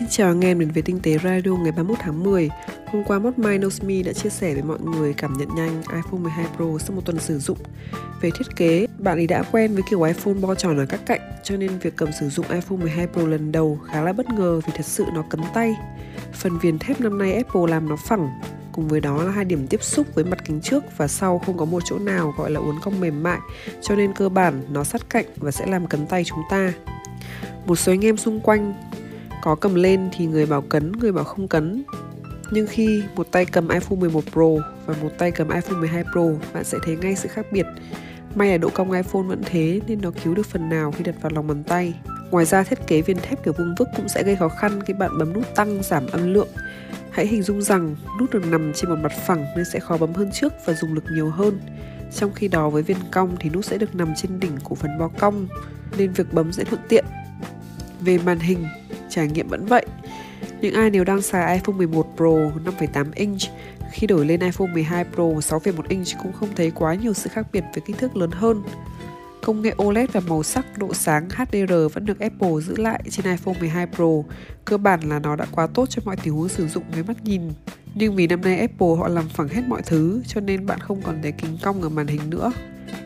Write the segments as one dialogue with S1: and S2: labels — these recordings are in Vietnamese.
S1: Xin chào anh em đến với Tinh tế Radio ngày 31 tháng 10 Hôm qua Mod My Knows Me đã chia sẻ với mọi người cảm nhận nhanh iPhone 12 Pro sau một tuần sử dụng. Về thiết kế, bạn ấy đã quen với kiểu iPhone bo tròn ở các cạnh Cho nên việc cầm sử dụng iPhone 12 Pro lần đầu khá là bất ngờ vì thật sự nó cấn tay. Phần viền thép năm nay Apple làm nó phẳng. Cùng với đó là hai điểm tiếp xúc với mặt kính trước và sau không có một chỗ nào gọi là uốn cong mềm mại Cho nên cơ bản nó sát cạnh và sẽ làm cấn tay chúng ta. Một số anh em xung quanh có cầm lên thì người bảo cấn, người bảo không cấn. Nhưng khi một tay cầm iPhone 11 Pro và một tay cầm iPhone 12 Pro, bạn sẽ thấy ngay sự khác biệt. May là độ cong iPhone vẫn thế nên nó cứu được phần nào khi đặt vào lòng bàn tay. Ngoài ra thiết kế viên thép kiểu vuông vức cũng sẽ gây khó khăn khi bạn bấm nút tăng giảm âm lượng. Hãy hình dung rằng nút được nằm trên một mặt phẳng nên sẽ khó bấm hơn trước và dùng lực nhiều hơn. Trong khi đó với viên cong thì nút sẽ được nằm trên đỉnh của phần bo cong nên việc bấm sẽ thuận tiện. Về màn hình, trải nghiệm vẫn vậy. Những ai nếu đang xài iPhone 11 Pro 5,8 inch khi đổi lên iPhone 12 Pro 6,1 inch cũng không thấy quá nhiều sự khác biệt về kích thước lớn hơn. Công nghệ OLED và màu sắc, độ sáng HDR vẫn được Apple giữ lại trên iPhone 12 Pro. Cơ bản là nó đã quá tốt cho mọi tình huống sử dụng với mắt nhìn. Nhưng vì năm nay Apple họ làm phẳng hết mọi thứ cho nên bạn không còn thấy kính cong ở màn hình nữa.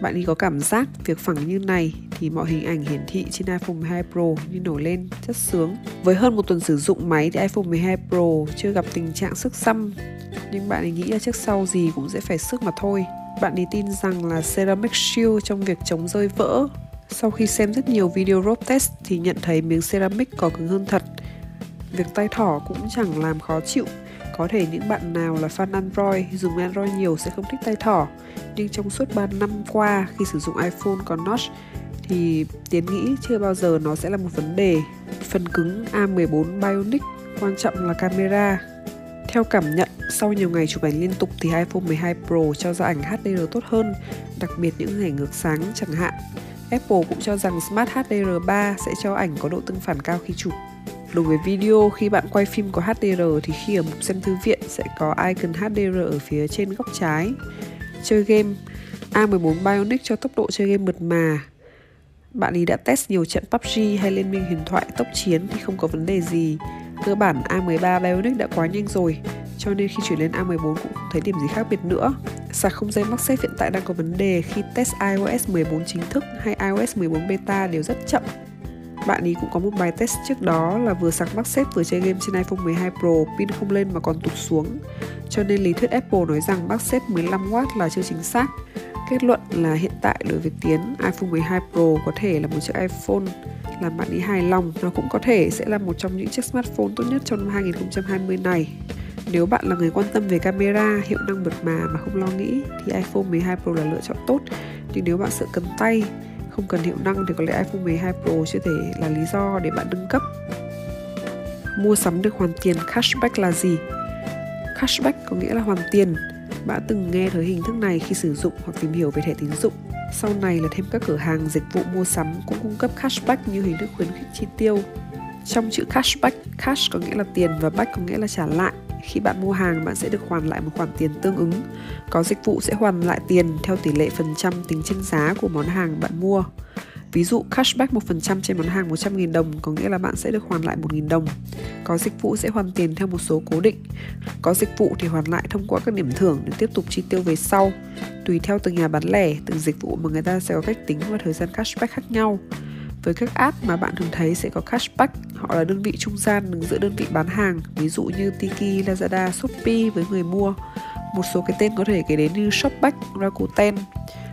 S1: Bạn ấy có cảm giác việc phẳng như này thì mọi hình ảnh hiển thị trên iPhone 12 Pro như nổi lên rất sướng. Với hơn một tuần sử dụng máy thì iPhone 12 Pro chưa gặp tình trạng sức xăm nhưng bạn ấy nghĩ là trước sau gì cũng sẽ phải sức mà thôi. Bạn ấy tin rằng là Ceramic Shield trong việc chống rơi vỡ. Sau khi xem rất nhiều video rope test thì nhận thấy miếng ceramic có cứng hơn thật. Việc tay thỏ cũng chẳng làm khó chịu có thể những bạn nào là fan Android dùng Android nhiều sẽ không thích tay thỏ nhưng trong suốt 3 năm qua khi sử dụng iPhone có notch thì Tiến nghĩ chưa bao giờ nó sẽ là một vấn đề. Phần cứng A14 Bionic quan trọng là camera. Theo cảm nhận, sau nhiều ngày chụp ảnh liên tục thì iPhone 12 Pro cho ra ảnh HDR tốt hơn, đặc biệt những ngày ngược sáng chẳng hạn. Apple cũng cho rằng Smart HDR3 sẽ cho ảnh có độ tương phản cao khi chụp. Đối với video, khi bạn quay phim có HDR thì khi ở mục xem thư viện sẽ có icon HDR ở phía trên góc trái. Chơi game, A14 Bionic cho tốc độ chơi game mượt mà. Bạn ý đã test nhiều trận PUBG hay Liên minh huyền thoại tốc chiến thì không có vấn đề gì. Cơ bản A13 Bionic đã quá nhanh rồi, cho nên khi chuyển lên A14 cũng không thấy điểm gì khác biệt nữa. Sạc không dây MagSafe hiện tại đang có vấn đề khi test iOS 14 chính thức hay iOS 14 beta đều rất chậm bạn ý cũng có một bài test trước đó là vừa sạc MagSafe vừa chơi game trên iPhone 12 Pro, pin không lên mà còn tụt xuống. Cho nên lý thuyết Apple nói rằng MagSafe 15W là chưa chính xác. Kết luận là hiện tại đối với Tiến, iPhone 12 Pro có thể là một chiếc iPhone làm bạn ý hài lòng. Nó cũng có thể sẽ là một trong những chiếc smartphone tốt nhất trong năm 2020 này. Nếu bạn là người quan tâm về camera, hiệu năng mượt mà mà không lo nghĩ thì iPhone 12 Pro là lựa chọn tốt. Nhưng nếu bạn sợ cầm tay không cần hiệu năng thì có lẽ iPhone 12 Pro chưa thể là lý do để bạn nâng cấp. Mua sắm được hoàn tiền cashback là gì? Cashback có nghĩa là hoàn tiền. Bạn từng nghe thấy hình thức này khi sử dụng hoặc tìm hiểu về thẻ tín dụng. Sau này là thêm các cửa hàng dịch vụ mua sắm cũng cung cấp cashback như hình thức khuyến khích chi tiêu. Trong chữ cashback, cash có nghĩa là tiền và back có nghĩa là trả lại. Khi bạn mua hàng, bạn sẽ được hoàn lại một khoản tiền tương ứng. Có dịch vụ sẽ hoàn lại tiền theo tỷ lệ phần trăm tính trên giá của món hàng bạn mua. Ví dụ cashback 1% trên món hàng 100.000 đồng có nghĩa là bạn sẽ được hoàn lại 1.000 đồng. Có dịch vụ sẽ hoàn tiền theo một số cố định. Có dịch vụ thì hoàn lại thông qua các điểm thưởng để tiếp tục chi tiêu về sau. Tùy theo từng nhà bán lẻ, từng dịch vụ mà người ta sẽ có cách tính và thời gian cashback khác nhau. Với các app mà bạn thường thấy sẽ có cashback, họ là đơn vị trung gian đứng giữa đơn vị bán hàng, ví dụ như Tiki, Lazada, Shopee với người mua. Một số cái tên có thể kể đến như Shopback, Rakuten.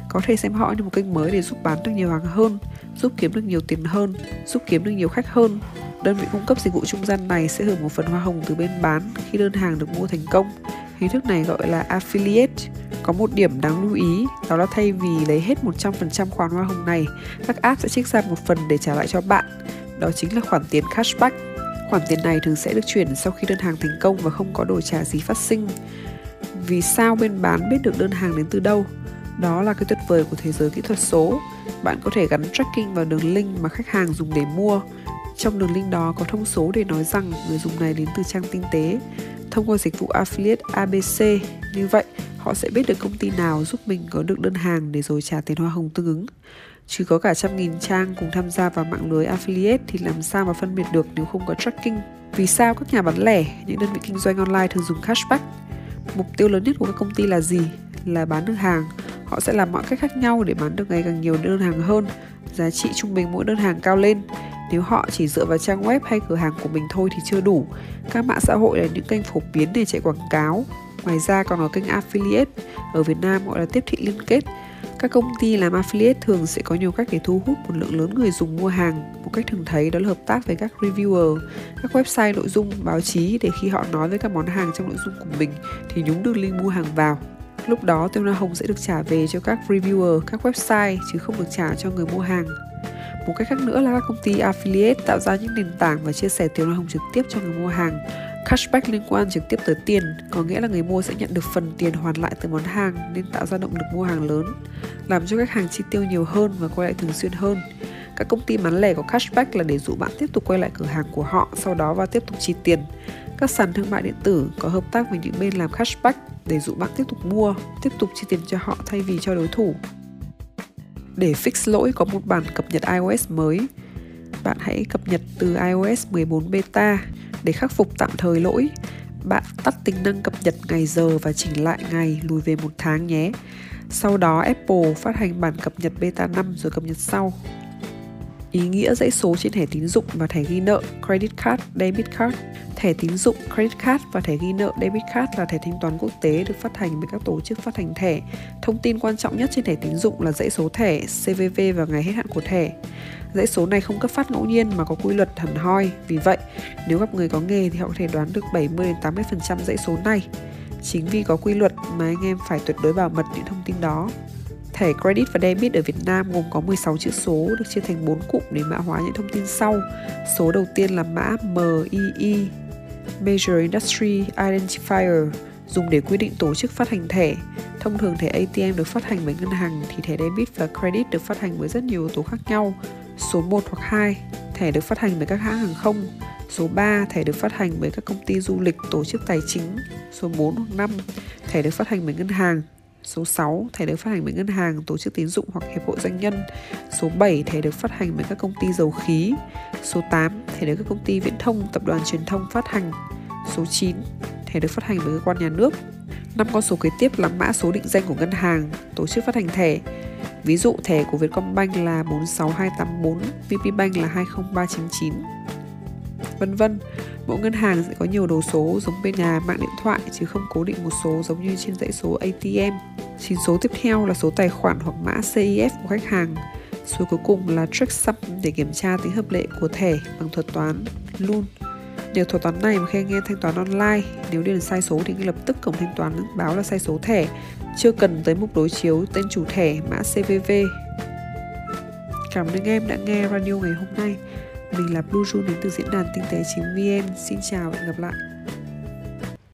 S1: Có thể xem họ như một kênh mới để giúp bán được nhiều hàng hơn, giúp kiếm được nhiều tiền hơn, giúp kiếm được nhiều khách hơn. Đơn vị cung cấp dịch vụ trung gian này sẽ hưởng một phần hoa hồng từ bên bán khi đơn hàng được mua thành công. Hình thức này gọi là affiliate. Có một điểm đáng lưu ý, đó là thay vì lấy hết 100% khoản hoa hồng này, các app sẽ trích ra một phần để trả lại cho bạn. Đó chính là khoản tiền cashback. Khoản tiền này thường sẽ được chuyển sau khi đơn hàng thành công và không có đổi trả gì phát sinh. Vì sao bên bán biết được đơn hàng đến từ đâu? Đó là cái tuyệt vời của thế giới kỹ thuật số. Bạn có thể gắn tracking vào đường link mà khách hàng dùng để mua. Trong đường link đó có thông số để nói rằng người dùng này đến từ trang tinh tế. Thông qua dịch vụ affiliate ABC, như vậy họ sẽ biết được công ty nào giúp mình có được đơn hàng để rồi trả tiền hoa hồng tương ứng. Chứ có cả trăm nghìn trang cùng tham gia vào mạng lưới affiliate thì làm sao mà phân biệt được nếu không có tracking. Vì sao các nhà bán lẻ, những đơn vị kinh doanh online thường dùng cashback? Mục tiêu lớn nhất của các công ty là gì? Là bán được hàng. Họ sẽ làm mọi cách khác nhau để bán được ngày càng nhiều đơn hàng hơn, giá trị trung bình mỗi đơn hàng cao lên. Nếu họ chỉ dựa vào trang web hay cửa hàng của mình thôi thì chưa đủ. Các mạng xã hội là những kênh phổ biến để chạy quảng cáo. Ngoài ra còn có kênh affiliate, ở Việt Nam gọi là tiếp thị liên kết. Các công ty làm affiliate thường sẽ có nhiều cách để thu hút một lượng lớn người dùng mua hàng. Một cách thường thấy đó là hợp tác với các reviewer, các website nội dung, báo chí để khi họ nói với các món hàng trong nội dung của mình thì nhúng đường link mua hàng vào. Lúc đó tiêu hoa hồng sẽ được trả về cho các reviewer, các website chứ không được trả cho người mua hàng. Một cách khác nữa là các công ty affiliate tạo ra những nền tảng và chia sẻ tiền hoa hồng trực tiếp cho người mua hàng. Cashback liên quan trực tiếp tới tiền, có nghĩa là người mua sẽ nhận được phần tiền hoàn lại từ món hàng nên tạo ra động lực mua hàng lớn, làm cho khách hàng chi tiêu nhiều hơn và quay lại thường xuyên hơn. Các công ty bán lẻ có cashback là để dụ bạn tiếp tục quay lại cửa hàng của họ sau đó và tiếp tục chi tiền. Các sàn thương mại điện tử có hợp tác với những bên làm cashback để dụ bạn tiếp tục mua, tiếp tục chi tiền cho họ thay vì cho đối thủ. Để fix lỗi có một bản cập nhật iOS mới, bạn hãy cập nhật từ iOS 14 beta để khắc phục tạm thời lỗi. Bạn tắt tính năng cập nhật ngày giờ và chỉnh lại ngày lùi về một tháng nhé. Sau đó Apple phát hành bản cập nhật beta 5 rồi cập nhật sau. Ý nghĩa dãy số trên thẻ tín dụng và thẻ ghi nợ credit card, debit card Thẻ tín dụng credit card và thẻ ghi nợ debit card là thẻ thanh toán quốc tế được phát hành bởi các tổ chức phát hành thẻ. Thông tin quan trọng nhất trên thẻ tín dụng là dãy số thẻ, CVV và ngày hết hạn của thẻ. Dãy số này không cấp phát ngẫu nhiên mà có quy luật hẳn hoi. Vì vậy, nếu gặp người có nghề thì họ có thể đoán được 70 80% dãy số này. Chính vì có quy luật mà anh em phải tuyệt đối bảo mật những thông tin đó. Thẻ credit và debit ở Việt Nam gồm có 16 chữ số được chia thành 4 cụm để mã hóa những thông tin sau. Số đầu tiên là mã MII Major Industry Identifier dùng để quy định tổ chức phát hành thẻ. Thông thường thẻ ATM được phát hành bởi ngân hàng thì thẻ debit và credit được phát hành bởi rất nhiều yếu tố khác nhau. Số 1 hoặc 2, thẻ được phát hành bởi các hãng hàng không. Số 3, thẻ được phát hành bởi các công ty du lịch, tổ chức tài chính. Số 4 hoặc 5, thẻ được phát hành bởi ngân hàng. Số 6, thẻ được phát hành bởi ngân hàng, tổ chức tín dụng hoặc hiệp hội doanh nhân. Số 7, thẻ được phát hành bởi các công ty dầu khí. Số 8, thẻ được các công ty viễn thông, tập đoàn truyền thông phát hành. Số 9, thẻ được phát hành bởi cơ quan nhà nước. Năm con số kế tiếp là mã số định danh của ngân hàng, tổ chức phát hành thẻ. Ví dụ thẻ của Vietcombank là 46284, VPBank là 20399 vân vân. Mỗi ngân hàng sẽ có nhiều đầu số giống bên nhà mạng điện thoại chứ không cố định một số giống như trên dãy số ATM. Chín số tiếp theo là số tài khoản hoặc mã CIF của khách hàng. Số cuối cùng là checksum để kiểm tra tính hợp lệ của thẻ bằng thuật toán LUN. Nhờ thuật toán này mà khi anh em thanh toán online, nếu điền sai số thì ngay lập tức cổng thanh toán báo là sai số thẻ, chưa cần tới mục đối chiếu tên chủ thẻ mã CVV. Cảm ơn anh em đã nghe radio ngày hôm nay. Mình là Blue Jun đến từ diễn đàn tinh tế chính VN. Xin chào và hẹn gặp lại.